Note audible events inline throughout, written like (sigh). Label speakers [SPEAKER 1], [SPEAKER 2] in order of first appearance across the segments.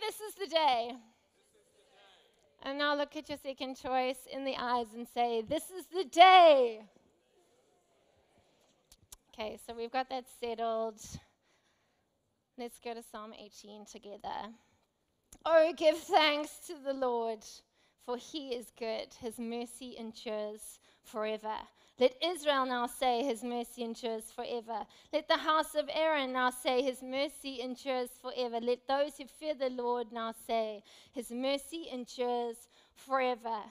[SPEAKER 1] this is the day. And now look at your second choice in the eyes and say, This is the day. Okay, so we've got that settled. Let's go to Psalm 18 together. Oh, give thanks to the Lord, for he is good. His mercy endures forever. Let Israel now say, His mercy endures forever. Let the house of Aaron now say, His mercy endures forever. Let those who fear the Lord now say, His mercy endures forever.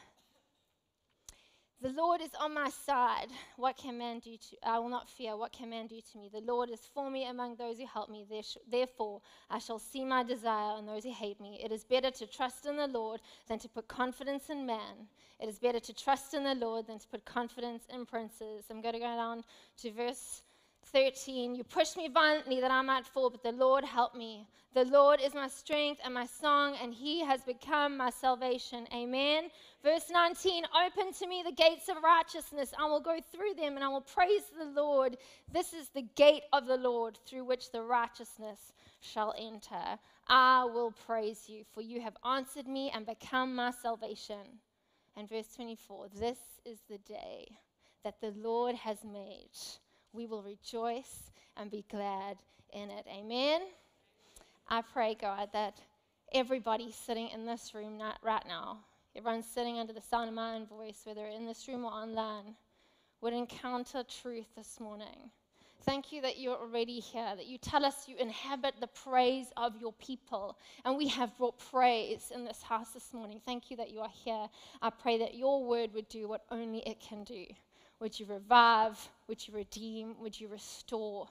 [SPEAKER 1] The Lord is on my side. What can man do to I will not fear. What can man do to me? The Lord is for me among those who help me. Therefore, I shall see my desire on those who hate me. It is better to trust in the Lord than to put confidence in man. It is better to trust in the Lord than to put confidence in princes. I'm going to go down to verse 13, you pushed me violently that I might fall, but the Lord helped me. The Lord is my strength and my song, and he has become my salvation. Amen. Verse 19, open to me the gates of righteousness. I will go through them and I will praise the Lord. This is the gate of the Lord through which the righteousness shall enter. I will praise you, for you have answered me and become my salvation. And verse 24, this is the day that the Lord has made we will rejoice and be glad in it. Amen. I pray, God, that everybody sitting in this room right now, everyone sitting under the sound of my own voice, whether in this room or online, would encounter truth this morning. Thank you that you're already here, that you tell us you inhabit the praise of your people. And we have brought praise in this house this morning. Thank you that you are here. I pray that your word would do what only it can do. Would you revive? Would you redeem? Would you restore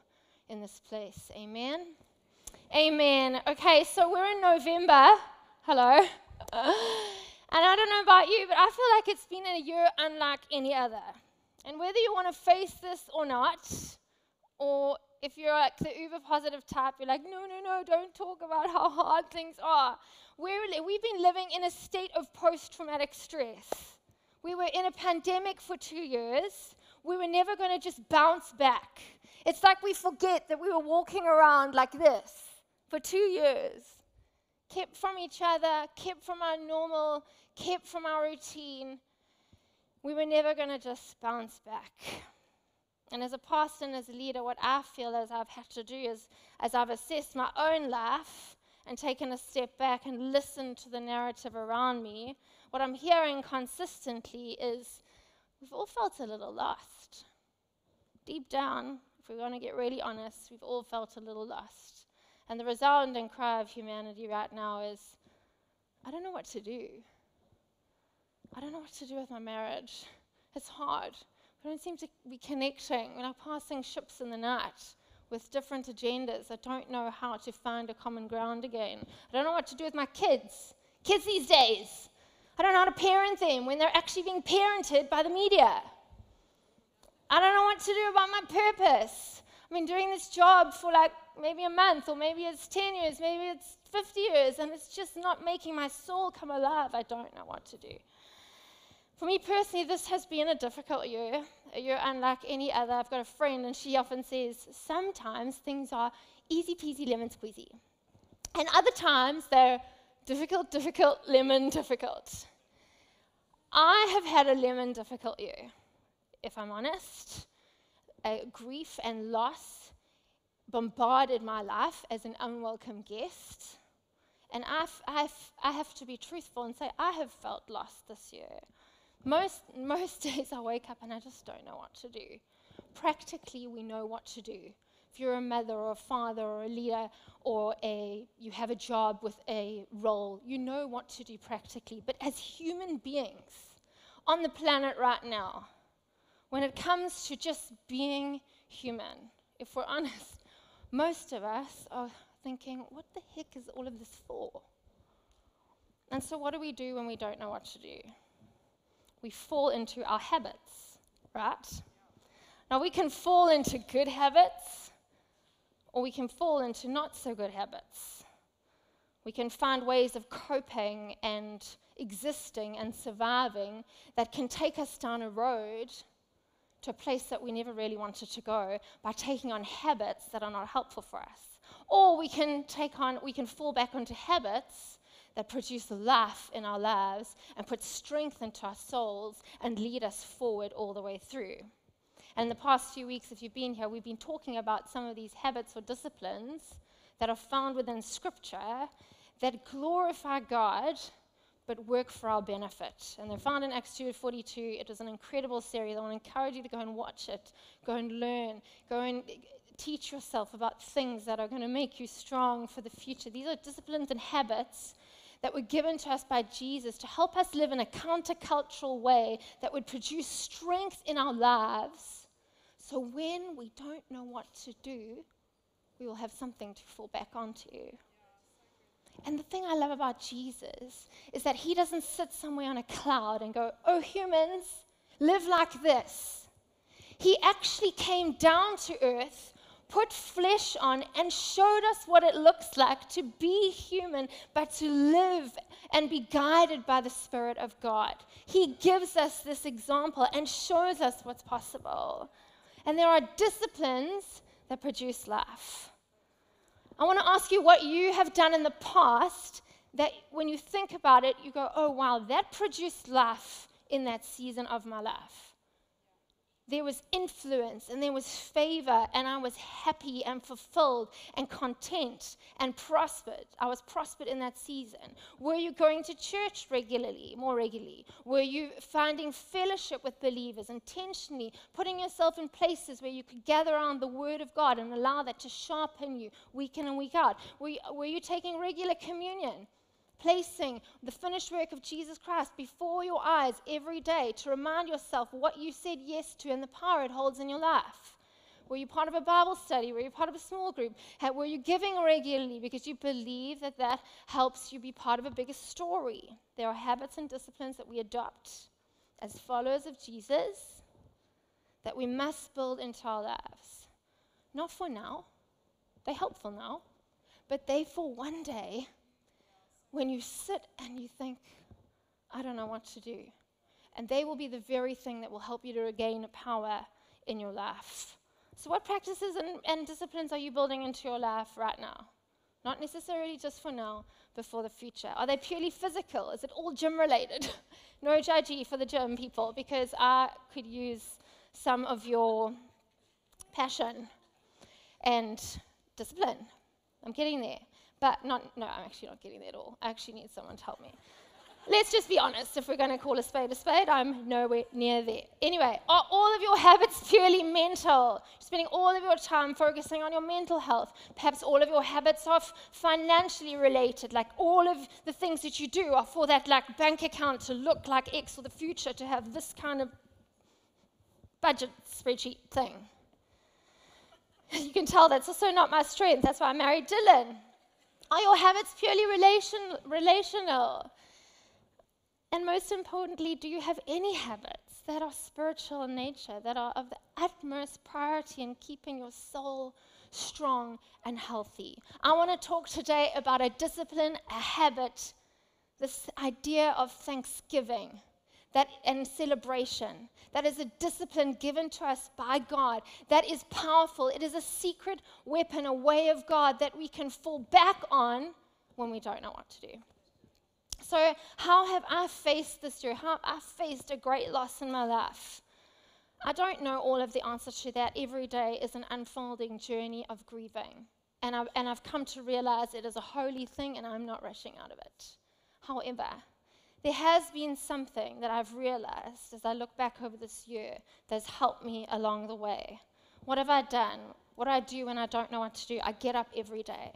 [SPEAKER 1] in this place? Amen. Amen. Okay, so we're in November. Hello. And I don't know about you, but I feel like it's been a year unlike any other. And whether you want to face this or not, or if you're like the uber positive type, you're like, no, no, no, don't talk about how hard things are. We're, we've been living in a state of post traumatic stress. We were in a pandemic for two years. We were never going to just bounce back. It's like we forget that we were walking around like this for two years, kept from each other, kept from our normal, kept from our routine. We were never going to just bounce back. And as a pastor and as a leader, what I feel as I've had to do is, as I've assessed my own life and taken a step back and listened to the narrative around me, what I'm hearing consistently is we've all felt a little lost. Deep down, if we're going to get really honest, we've all felt a little lost. And the resounding cry of humanity right now is I don't know what to do. I don't know what to do with my marriage. It's hard. We don't seem to be connecting. We're like passing ships in the night with different agendas. I don't know how to find a common ground again. I don't know what to do with my kids. Kids these days, I don't know how to parent them when they're actually being parented by the media. I don't know what to do about my purpose. I've been doing this job for like maybe a month, or maybe it's 10 years, maybe it's 50 years, and it's just not making my soul come alive. I don't know what to do. For me personally, this has been a difficult year, a year unlike any other. I've got a friend, and she often says sometimes things are easy peasy lemon squeezy, and other times they're difficult, difficult, lemon, difficult. I have had a lemon difficult year, if I'm honest. grief and loss bombarded my life as an unwelcome guest. And I've, I've, I have to be truthful and say, I have felt lost this year. Most, most (laughs) days I wake up and I just don't know what to do. Practically, we know what to do if you're a mother or a father or a leader or a you have a job with a role, you know what to do practically. But as human beings on the planet right now, when it comes to just being human, if we're honest, (laughs) most of us are thinking, what the heck is all of this for? And so, what do we do when we don't know what to do? We fall into our habits, right? Now, we can fall into good habits or we can fall into not so good habits. We can find ways of coping and existing and surviving that can take us down a road to a place that we never really wanted to go by taking on habits that are not helpful for us. Or we can take on, we can fall back onto habits that produce life in our lives and put strength into our souls and lead us forward all the way through. And in the past few weeks, if you've been here, we've been talking about some of these habits or disciplines that are found within Scripture that glorify God but work for our benefit. And they're found in Acts 2:42. It was an incredible series. I want to encourage you to go and watch it, go and learn, go and teach yourself about things that are going to make you strong for the future. These are disciplines and habits that were given to us by Jesus to help us live in a countercultural way that would produce strength in our lives. So when we don't know what to do, we will have something to fall back onto. And the thing I love about Jesus is that he doesn't sit somewhere on a cloud and go, Oh, humans, live like this. He actually came down to earth put flesh on and showed us what it looks like to be human, but to live and be guided by the Spirit of God. He gives us this example and shows us what's possible. And there are disciplines that produce life. I want to ask you what you have done in the past that when you think about it, you go, oh, wow, that produced life in that season of my life there was influence and there was favor, and I was happy and fulfilled and content and prospered. I was prospered in that season. Were you going to church regularly, more regularly? Were you finding fellowship with believers intentionally, putting yourself in places where you could gather around the Word of God and allow that to sharpen you week in and week out? Were you, were you taking regular communion? Placing the finished work of Jesus Christ before your eyes every day to remind yourself what you said yes to and the power it holds in your life. Were you part of a Bible study? Were you part of a small group? Were you giving regularly because you believe that that helps you be part of a bigger story? There are habits and disciplines that we adopt as followers of Jesus that we must build into our lives. Not for now, they're helpful now, but they for one day when you sit and you think, I don't know what to do. And they will be the very thing that will help you to regain power in your life. So, what practices and, and disciplines are you building into your life right now? Not necessarily just for now, but for the future. Are they purely physical? Is it all gym related? (laughs) no judgy for the gym people, because I could use some of your passion and discipline. I'm getting there. But not, no, I'm actually not getting there at all. I actually need someone to help me. Let's just be honest. If we're going to call a spade a spade, I'm nowhere near there. Anyway, are all of your (laughs) habits purely mental? Spending all of your time focusing on your mental health. Perhaps all of your habits are financially related. Like all of the things that you do are for that like bank account to look like X or the future to have this kind of budget spreadsheet thing. (laughs) You can tell that's also not my strength. That's why I married Dylan. Are your habits purely relation, relational? And most importantly, do you have any habits that are spiritual in nature, that are of the utmost priority in keeping your soul strong and healthy? I want to talk today about a discipline, a habit, this idea of thanksgiving that and celebration. That is a discipline given to us by God. That is powerful. It is a secret weapon, a way of God that we can fall back on when we don't know what to do. So, how have I faced this year? How have I faced a great loss in my life? I don't know all of the answers to that. Every day is an unfolding journey of grieving. And I've, and I've come to realize it is a holy thing and I'm not rushing out of it. However, there has been something that I've realized as I look back over this year that's helped me along the way. What have I done? What do I do when I don't know what to do? I get up every day.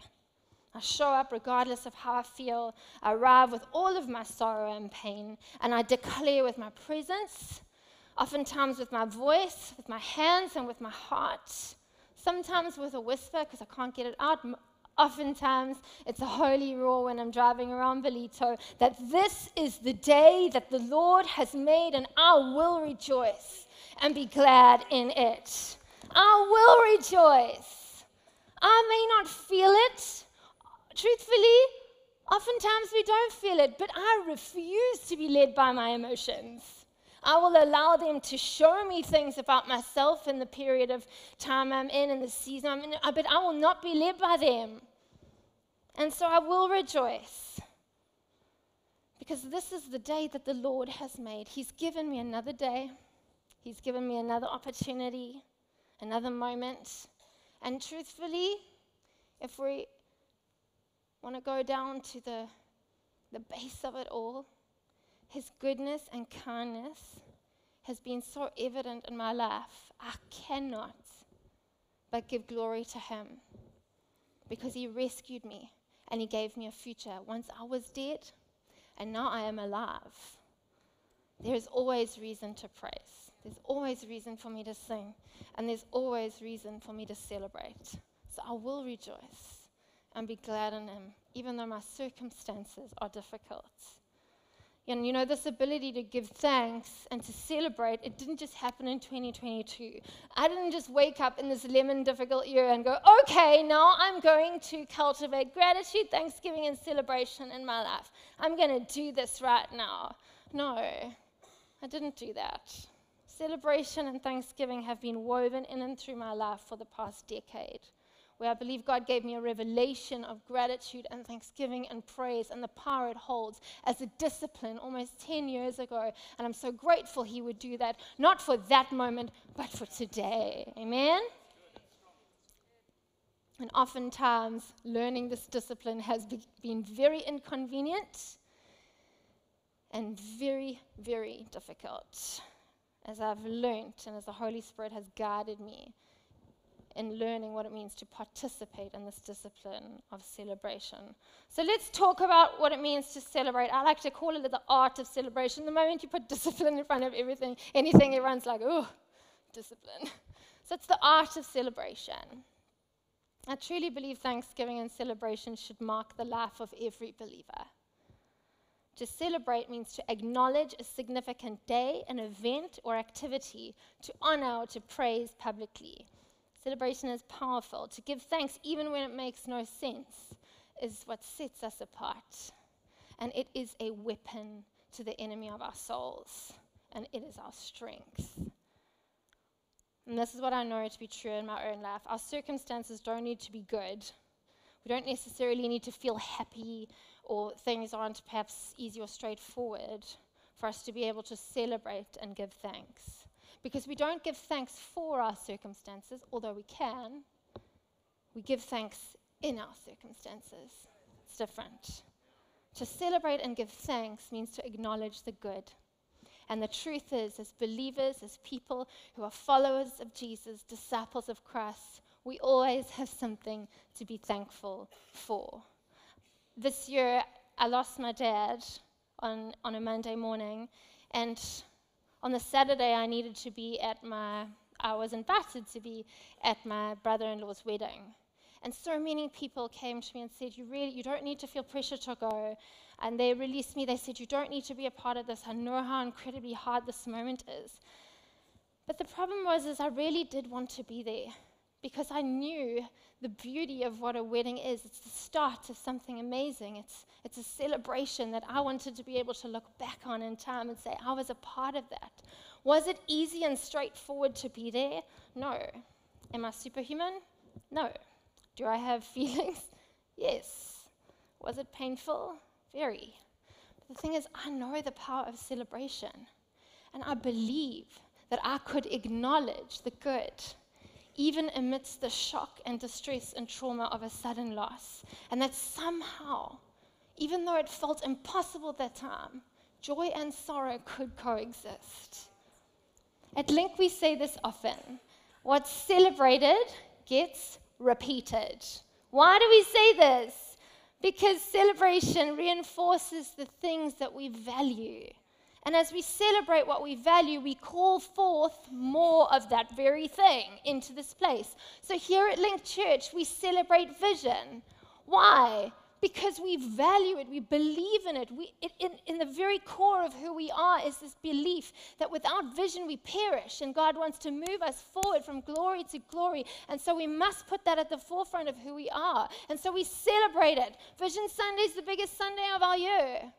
[SPEAKER 1] I show up regardless of how I feel. I arrive with all of my sorrow and pain, and I declare with my presence, oftentimes with my voice, with my hands, and with my heart. Sometimes with a whisper because I can't get it out. Oftentimes, it's a holy roar when I'm driving around Belito that this is the day that the Lord has made, and I will rejoice and be glad in it. I will rejoice. I may not feel it. Truthfully, oftentimes we don't feel it, but I refuse to be led by my emotions. I will allow them to show me things about myself in the period of time I'm in, and the season I'm in, but I will not be led by them. And so I will rejoice. Because this is the day that the Lord has made. He's given me another day, He's given me another opportunity, another moment. And truthfully, if we want to go down to the, the base of it all, his goodness and kindness has been so evident in my life. I cannot but give glory to him because he rescued me and he gave me a future. Once I was dead and now I am alive. There is always reason to praise. There's always reason for me to sing. And there's always reason for me to celebrate. So I will rejoice and be glad in him, even though my circumstances are difficult. And you know, this ability to give thanks and to celebrate, it didn't just happen in 2022. I didn't just wake up in this lemon difficult year and go, okay, now I'm going to cultivate gratitude, thanksgiving, and celebration in my life. I'm going to do this right now. No, I didn't do that. Celebration and thanksgiving have been woven in and through my life for the past decade where I believe God gave me a revelation of gratitude and thanksgiving and praise and the power it holds as a discipline almost 10 years ago. And I'm so grateful He would do that, not for that moment, but for today. Amen? And oftentimes, learning this discipline has be- been very inconvenient and very, very difficult as I've learned and as the Holy Spirit has guided me in learning what it means to participate in this discipline of celebration. So let's talk about what it means to celebrate. I like to call it the art of celebration. The moment you put (laughs) discipline in front of everything, anything, everyone's like, oh, discipline. So it's the art of celebration. I truly believe Thanksgiving and celebration should mark the life of every believer. To celebrate means to acknowledge a significant day, an event, or activity, to honor or to praise publicly. Celebration is powerful. To give thanks even when it makes no sense is what sets us apart. And it is a weapon to the enemy of our souls, and it is our strength. And this is what I know to be true in my own life. Our circumstances don't need to be good. We don't necessarily need to feel happy or things aren't perhaps easy or straightforward for us to be able to celebrate and give thanks because we don't give thanks for our circumstances, although we can. We give thanks in our circumstances. It's different. To celebrate and give thanks means to acknowledge the good. And the truth is, as believers, as people who are followers of Jesus, disciples of Christ, we always have something to be thankful for. This year, I lost my dad on, on a Monday morning, and on the Saturday, I needed to be at my, I was invited to be at my brother in law's wedding. And so many people came to me and said, You really, you don't need to feel pressure to go. And they released me. They said, You don't need to be a part of this. I know how incredibly hard this moment is. But the problem was, is I really did want to be there because I knew the beauty of what a wedding is. It's the start of something amazing. It's, it's a celebration that I wanted to be able to look back on in time and say, I was a part of that. Was it easy and straightforward to be there? No. Am I superhuman? No. Do I have (laughs) feelings? yes. Was it painful? Very. But the thing is, I know the power of celebration. And I believe that I could acknowledge the good even amidst the shock and distress and trauma of a sudden loss. And that somehow, even though it felt impossible at that time, joy and sorrow could coexist. At Link, we say this often what's celebrated gets repeated. Why do we say this? Because celebration reinforces the things that we value. And as we celebrate what we value, we call forth more of that very thing into this place. So here at Link Church, we celebrate vision. Why? Because we value it, we believe in it. We, it in, in the very core of who we are is this belief that without vision we perish, and God wants to move us forward from glory to glory. And so we must put that at the forefront of who we are. And so we celebrate it. Vision Sunday is the biggest Sunday of our year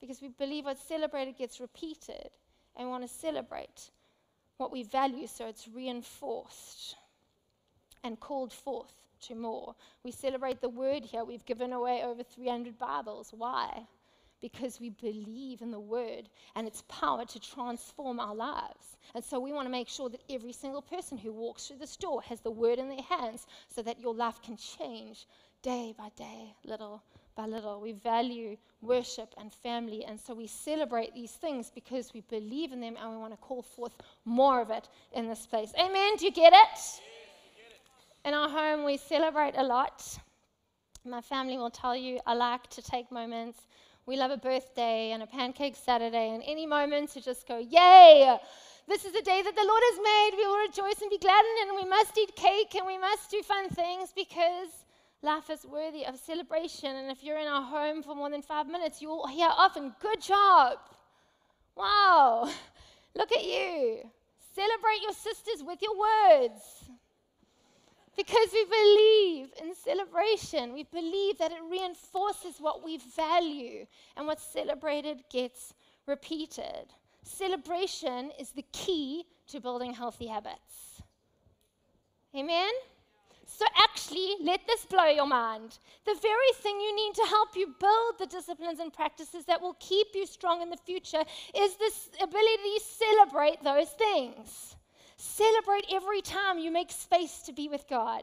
[SPEAKER 1] because we believe what's celebrated gets repeated. and we want to celebrate what we value so it's reinforced and called forth to more. We celebrate the word here. We've given away over 300 Bibles. Why? Because we believe in the word and its power to transform our lives. And so we want to make sure that every single person who walks through this door has the word in their hands so that your life can change day by day, little by little. We value worship and family, and so we celebrate these things because we believe in them and we want to call forth more of it in this place. Amen. Do you get it? In our home, we celebrate a lot. My family will tell you I like to take moments. We love a birthday and a pancake Saturday and any moment to just go, Yay! This is a day that the Lord has made. We will rejoice and be glad in it, and we must eat cake and we must do fun things because life is worthy of celebration. And if you're in our home for more than five minutes, you'll hear often, Good job! Wow! (laughs) Look at you. Celebrate your sisters with your words. Because we believe in celebration. We believe that it reinforces what we value, and what's celebrated gets repeated. Celebration is the key to building healthy habits. Amen? So, actually, let this blow your mind. The very thing you need to help you build the disciplines and practices that will keep you strong in the future is this ability to celebrate those things. Celebrate every time you make space to be with God.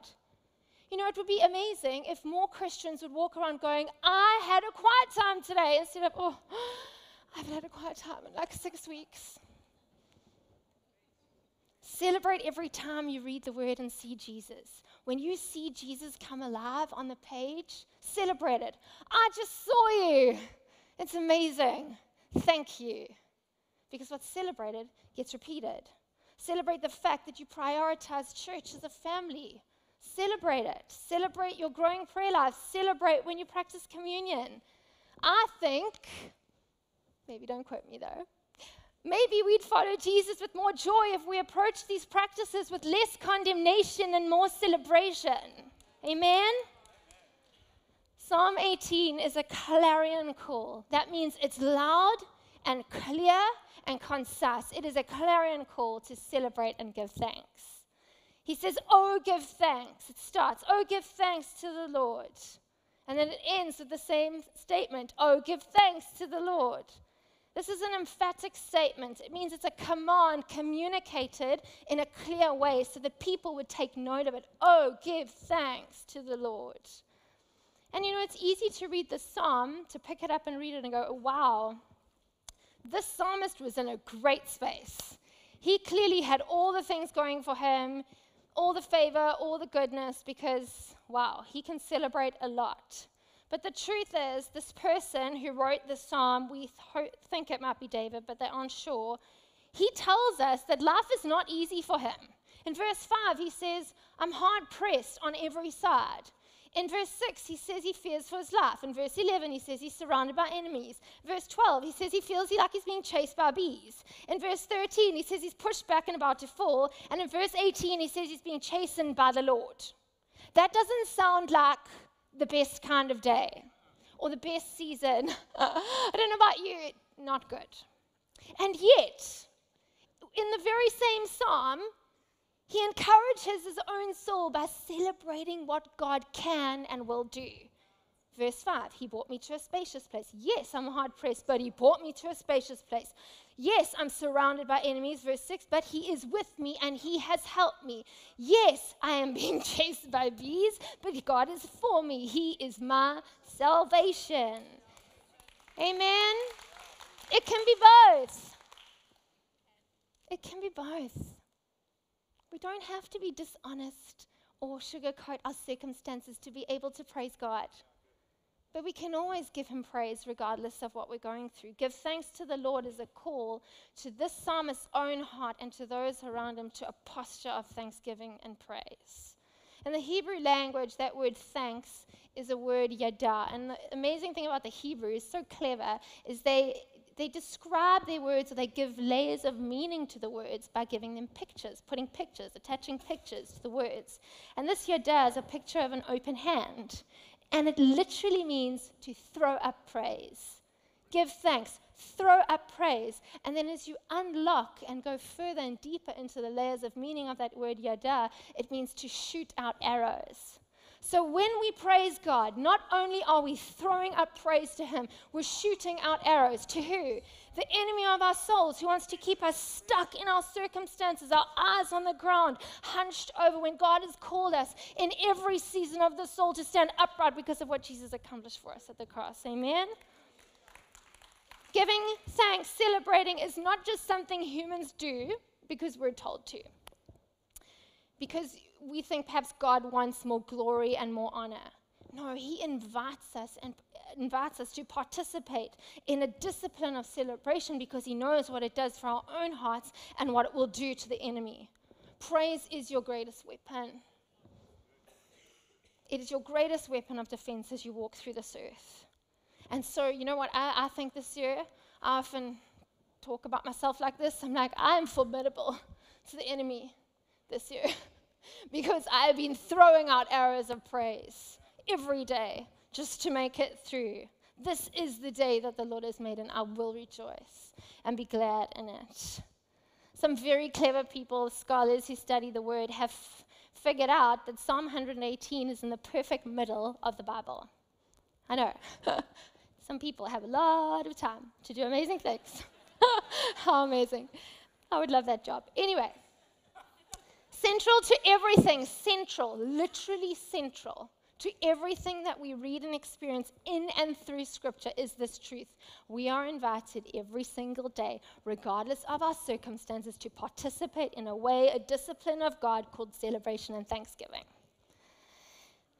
[SPEAKER 1] You know, it would be amazing if more Christians would walk around going, I had a quiet time today, instead of, oh, (gasps) I haven't had a quiet time in like six weeks. Celebrate every time you read the word and see Jesus. When you see Jesus come alive on the page, celebrate it. I just saw you. It's amazing. Thank you. Because what's celebrated gets repeated. Celebrate the fact that you prioritize church as a family. Celebrate it. Celebrate your growing prayer life. Celebrate when you practice communion. I think, maybe don't quote me though, maybe we'd follow Jesus with more joy if we approach these practices with less condemnation and more celebration. Amen? Psalm 18 is a clarion call. That means it's loud and clear and concise. It is a clarion call to celebrate and give thanks. He says, Oh, give thanks. It starts, Oh, give thanks to the Lord. And then it ends with the same statement, Oh, give thanks to the Lord. This is an emphatic statement. It means it's a command communicated in a clear way so that people would take note of it. Oh, give thanks to the Lord. And you know, it's easy to read the psalm, to pick it up and read it and go, oh, wow, this psalmist was in a great space. He clearly had all the things going for him, all the favor, all the goodness, because, wow, he can celebrate a lot. But the truth is, this person who wrote this psalm, we th- think it might be David, but they're unsure, he tells us that life is not easy for him. In verse 5, he says, I'm hard pressed on every side. In verse 6, he says he fears for his life. In verse 11, he says he's surrounded by enemies. Verse 12, he says he feels like he's being chased by bees. In verse 13, he says he's pushed back and about to fall. And in verse 18, he says he's being chastened by the Lord. That doesn't sound like the best kind of day or the best season. (laughs) I don't know about you, not good. And yet, in the very same psalm, he encourages his own soul by celebrating what God can and will do. Verse 5 He brought me to a spacious place. Yes, I'm hard pressed, but He brought me to a spacious place. Yes, I'm surrounded by enemies. Verse 6 But He is with me and He has helped me. Yes, I am (laughs) being chased by bees, but God is for me. He is my salvation. Amen. It can be both. It can be both. We don't have to be dishonest or sugarcoat our circumstances to be able to praise God. But we can always give him praise regardless of what we're going through. Give thanks to the Lord as a call to this psalmist's own heart and to those around him to a posture of thanksgiving and praise. In the Hebrew language, that word thanks is a word yada. And the amazing thing about the Hebrew is so clever is they they describe their words or they give layers of meaning to the words by giving them pictures, putting pictures, attaching pictures to the words. And this here does a picture of an open hand. And it literally means to throw up praise, give thanks, throw up praise. And then as you unlock and go further and deeper into the layers of meaning of that word yada, it means to shoot out arrows. So when we praise God, not only are we throwing up praise to Him, we're shooting out arrows to who? The enemy of our souls who wants to keep us stuck in our circumstances, our eyes on the ground, hunched over when God has called us in every season of the soul to stand upright because of what Jesus accomplished for us at the cross. Amen? Giving thanks, celebrating is not just something humans do because we're told to. Because we think perhaps God wants more glory and more honor. No, He invites us and invites us to participate in a discipline of celebration because He knows what it does for our own hearts and what it will do to the enemy. Praise is your greatest weapon. It is your greatest weapon of defense as you walk through this earth. And so, you know what? I, I think this year, I often talk about myself like this. I'm like, I'm formidable (laughs) to the enemy this year. Because I have been throwing out arrows of praise every day just to make it through. This is the day that the Lord has made, and I will rejoice and be glad in it. Some very clever people, scholars who study the word, have f- figured out that Psalm 118 is in the perfect middle of the Bible. I know. (laughs) Some people have a lot of time to do amazing things. (laughs) How amazing. I would love that job. Anyway. Central to everything, central, literally central to everything that we read and experience in and through Scripture is this truth. We are invited every single day, regardless of our circumstances, to participate in a way, a discipline of God called celebration and thanksgiving.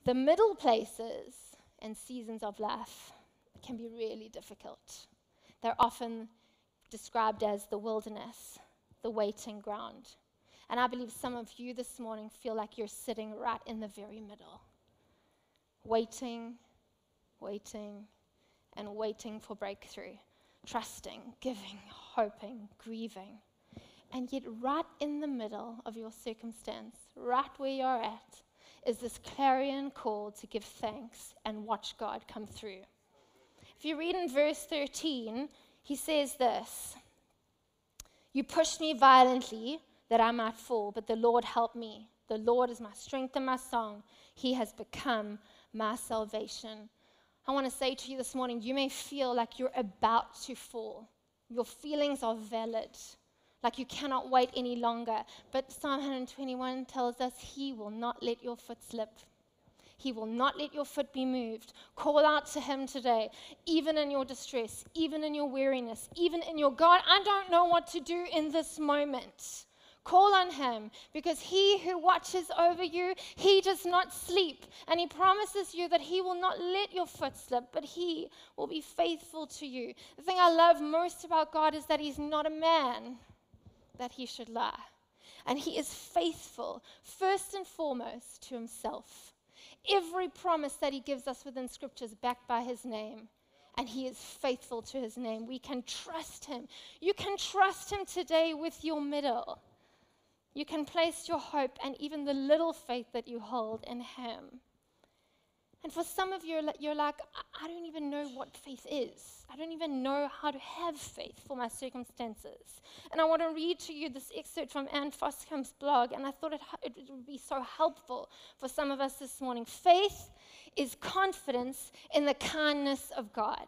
[SPEAKER 1] The middle places and seasons of life can be really difficult. They're often described as the wilderness, the waiting ground. And I believe some of you this morning feel like you're sitting right in the very middle, waiting, waiting, and waiting for breakthrough, trusting, giving, hoping, grieving. And yet, right in the middle of your circumstance, right where you're at, is this clarion call to give thanks and watch God come through. If you read in verse 13, he says this You pushed me violently that I might fall, but the Lord helped me. The Lord is my strength and my song. He has become my salvation. I want to say to you this morning you may feel like you're about to fall. Your feelings are valid, like you cannot wait any longer. But Psalm 121 tells us He will not let your foot slip. He will not let your foot be moved. Call out to Him today, even in your distress, even in your weariness, even in your God, I don't know what to do in this moment. Call on him because he who watches over you, he does not sleep. And he promises you that he will not let your foot slip, but he will be faithful to you. The thing I love most about God is that he's not a man that he should lie. And he is faithful, first and foremost, to himself. Every promise that he gives us within scripture is backed by his name and he is faithful to his name. We can trust him. You can trust him today with your middle. You can place your hope and even the little faith that you hold in Him. And for some of you, you're like, I don't even know what faith is. I don't even know how to have faith for my circumstances. And I want to read to you this excerpt from Ann Voskamp's blog, and I thought it, it would be so helpful for some of us this morning. Faith is confidence in the kindness of God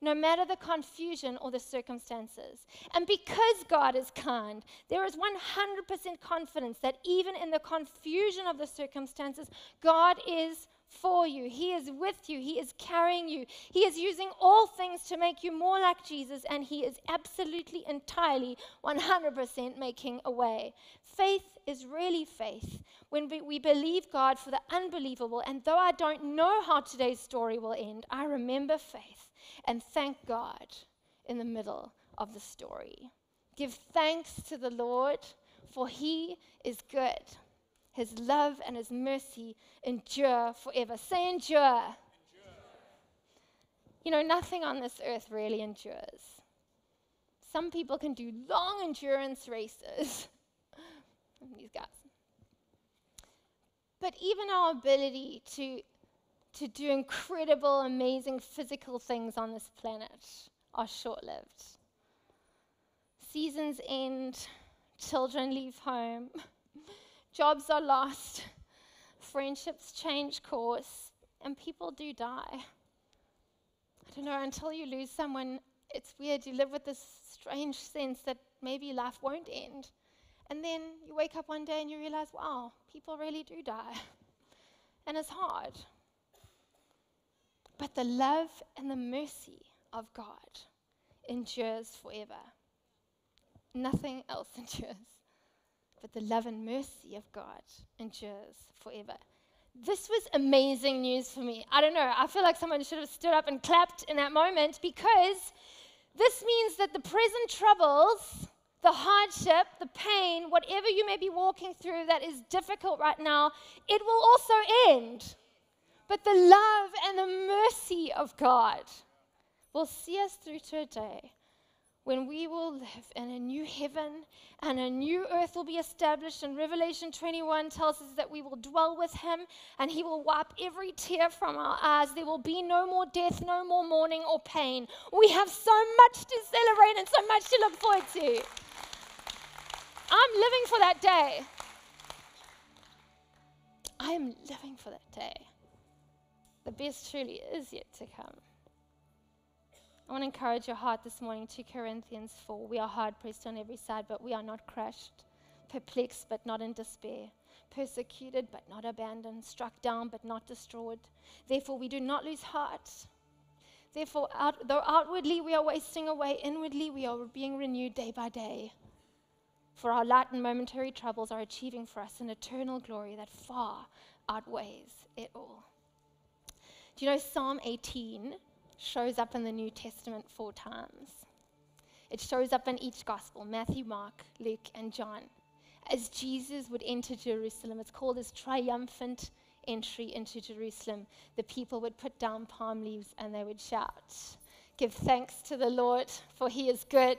[SPEAKER 1] no matter the confusion or the circumstances. And because God is kind, there is 100% confidence that even in the confusion of the circumstances, God is for you. He is with you. He is carrying you. He is using all things to make you more like Jesus, and He is absolutely, entirely, 100% making a way. Faith is really faith when we believe God for the unbelievable. And though I don't know how today's story will end, I remember faith and thank God in the middle of the story. Give thanks to the Lord, for he is good. His love and his mercy endure forever. Say endure. endure. You know, nothing on this earth really endures. Some people can do long endurance races. (laughs) These guys. But even our ability to to do incredible, amazing physical things on this planet. are short lived. Seasons end, children leave home, (laughs) jobs are lost, friendships change course, and people do die. I don't know, until you lose someone, it's weird. You live with this strange sense that maybe life won't end. And then you wake up one day and you realize, wow, people really do die. And it's hard. But the love and the mercy of God endures forever. Nothing else (laughs) endures. But the love and mercy of God endures forever. This was amazing news for me. I don't know. I feel like someone should have stood up and clapped in that moment because this means that the present troubles, the hardship, the pain, whatever you may be walking through that is difficult right now, it will also end. But the love and the mercy of God will see us through to a day when we will live in a new heaven and a new earth will be established. And Revelation 21 tells us that we will dwell with him and he will wipe every tear from our eyes. There will be no more death, no more mourning or pain. We have so much to celebrate and so much to look forward to. I'm living for that day. I am living for that day. The best truly is yet to come. I want to encourage your heart this morning, 2 Corinthians 4. We are hard pressed on every side, but we are not crushed, perplexed, but not in despair, persecuted, but not abandoned, struck down, but not destroyed. Therefore, we do not lose heart. Therefore, out, though outwardly we are wasting away, inwardly we are being renewed day by day. For our light and momentary troubles are achieving for us an eternal glory that far outweighs it all. Do you know Psalm 18 shows up in the New Testament four times. It shows up in each gospel Matthew, Mark, Luke, and John. As Jesus would enter Jerusalem, it's called his triumphant entry into Jerusalem. The people would put down palm leaves and they would shout, Give thanks to the Lord, for he is good.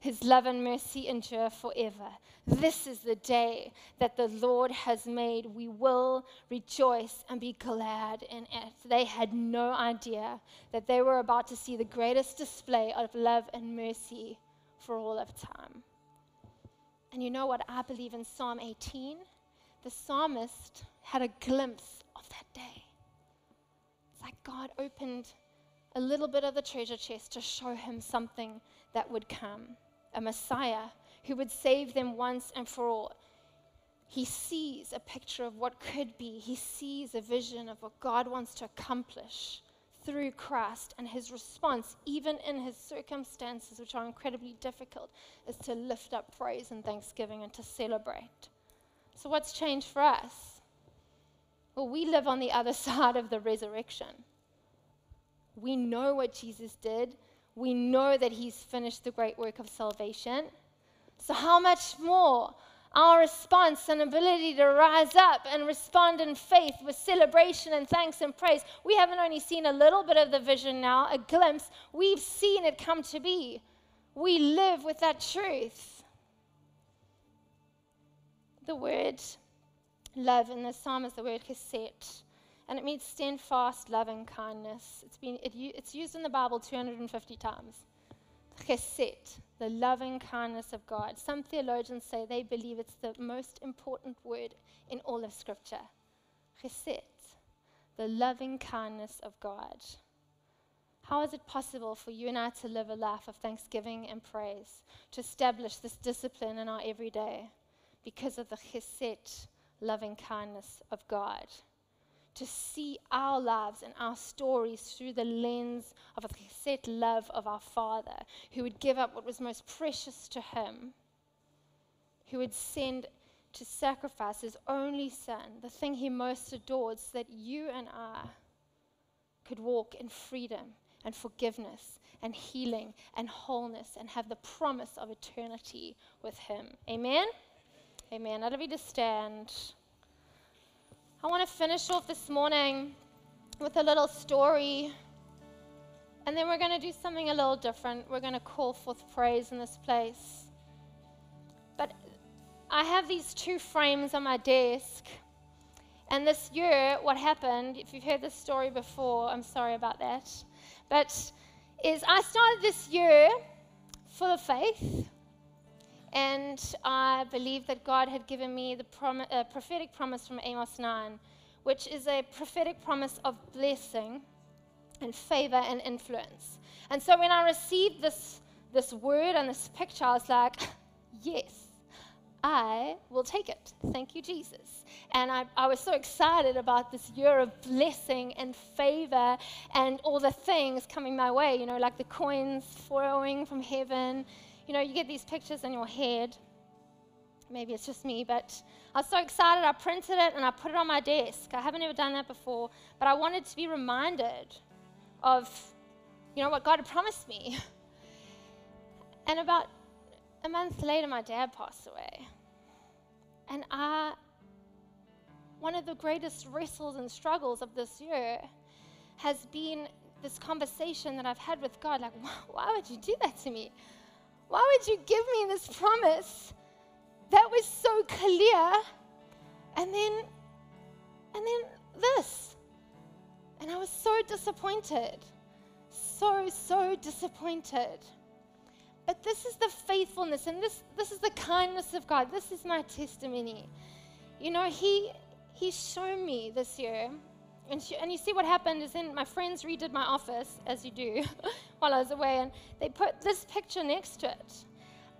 [SPEAKER 1] His love and mercy endure forever. This is the day that the Lord has made. We will rejoice and be glad in it. They had no idea that they were about to see the greatest display of love and mercy for all of time. And you know what I believe in Psalm 18? The psalmist had a glimpse of that day. It's like God opened a little bit of the treasure chest to show him something that would come a Messiah who would save them once and for all. He sees a picture of what could be, he sees a vision of what God wants to accomplish through Christ. And his response, even in his circumstances, which are incredibly difficult, is to lift up praise and thanksgiving and to celebrate. So, what's changed for us? Well, we live on the other (laughs) side of the resurrection. We know what Jesus did, we know that He's finished the great work of salvation. So, how much more our response and ability to rise up and respond in faith with celebration and thanks and praise? We haven't only seen a little bit of the vision now, a glimpse, we've seen it come to be. We live with that truth. The word love in the psalm is the word chesed and it means steadfast loving kindness. It's, been, it, it's used in the Bible 250 times. Chesed, the loving kindness of God. Some theologians say they believe it's the most important word in all of Scripture. Chesed, the loving kindness of God. How is it possible for you and I to live a life of thanksgiving and praise, to establish this discipline in our everyday? Because of the chesed, loving kindness of God to see our lives and our stories through the lens of a set love of our Father, who would give up what was most precious to him, who would send to sacrifice his only Son, the thing he most adored, so that you and I could walk in freedom and forgiveness and healing and wholeness and have the promise of eternity with him. Amen? Amen. I'd love you to stand. I want to finish off this morning with a little story. And then we're going to do something a little different. We're going to call forth praise in this place. But I have these two frames on my desk. And this year, what happened, if you've heard this story before, I'm sorry about that. But is I started this year full of faith, and I believed that God had given me the prom- uh, prophetic promise from Amos 9, which is a prophetic promise of blessing and favor and influence. And so when I received this, this word and this picture, I was like, (laughs) yes. I will take it. Thank you, Jesus. And I, I was so excited about this year of blessing and favor and all the things coming my way, you know, like the coins flowing from heaven. You know, you get these pictures in your head. Maybe it's just me, but I was so excited. I printed it and I put it on my desk. I haven't ever done that before, but I wanted to be reminded of, you know, what God had promised me. (laughs) And about a month later, my dad passed away. And I, one of the greatest wrestles and struggles of this year has been this conversation that I've had with God like, (laughs) why would you do that to me? Why would you give me this promise that was so clear? And then, and then this. And I was so disappointed. So, so disappointed. But this is the faithfulness and this, this is the kindness of God. This is my testimony. You know, He he showed me this year. And, she, and you see what happened is then my friends redid my office, as you do, (laughs) while I was away, and they put this picture next to it.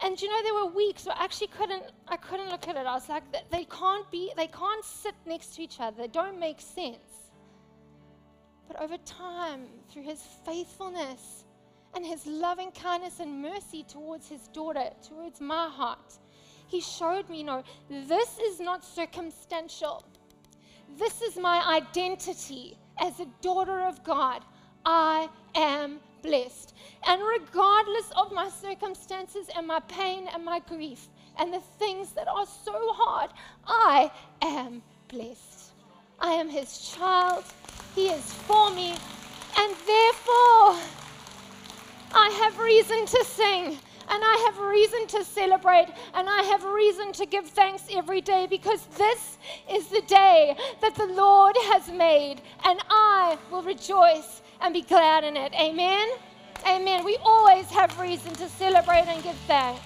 [SPEAKER 1] And you know, there were weeks where I actually couldn't, I couldn't look at it. I was like, they can't be, they can't sit next to each other. They don't make sense. But over time, through his faithfulness, and his loving kindness and mercy towards his daughter, towards my heart. He showed me, no, this is not circumstantial. This is my identity as a daughter of God. I am blessed. And regardless of my circumstances and my pain and my grief and the things that are so hard, I am blessed. I am his child. He is for me. And therefore, I have reason to sing and I have reason to celebrate and I have reason to give thanks every day because this is the day that the Lord has made and I will rejoice and be glad in it. Amen. Amen. We always have reason to celebrate and give thanks.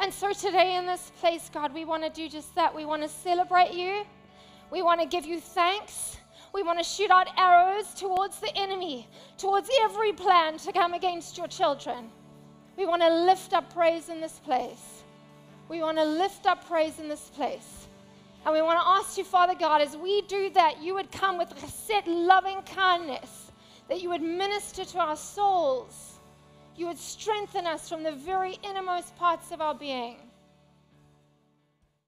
[SPEAKER 1] And so today in this place, God, we want to do just that. We want to celebrate you. We want to give you thanks. We want to shoot out arrows towards the enemy, towards every plan to come against your children. We want to lift up praise in this place. We want to lift up praise in this place. And we want to ask you, Father God, as we do that, you would come with set loving kindness, that you would minister to our souls. You would strengthen us from the very innermost parts of our being.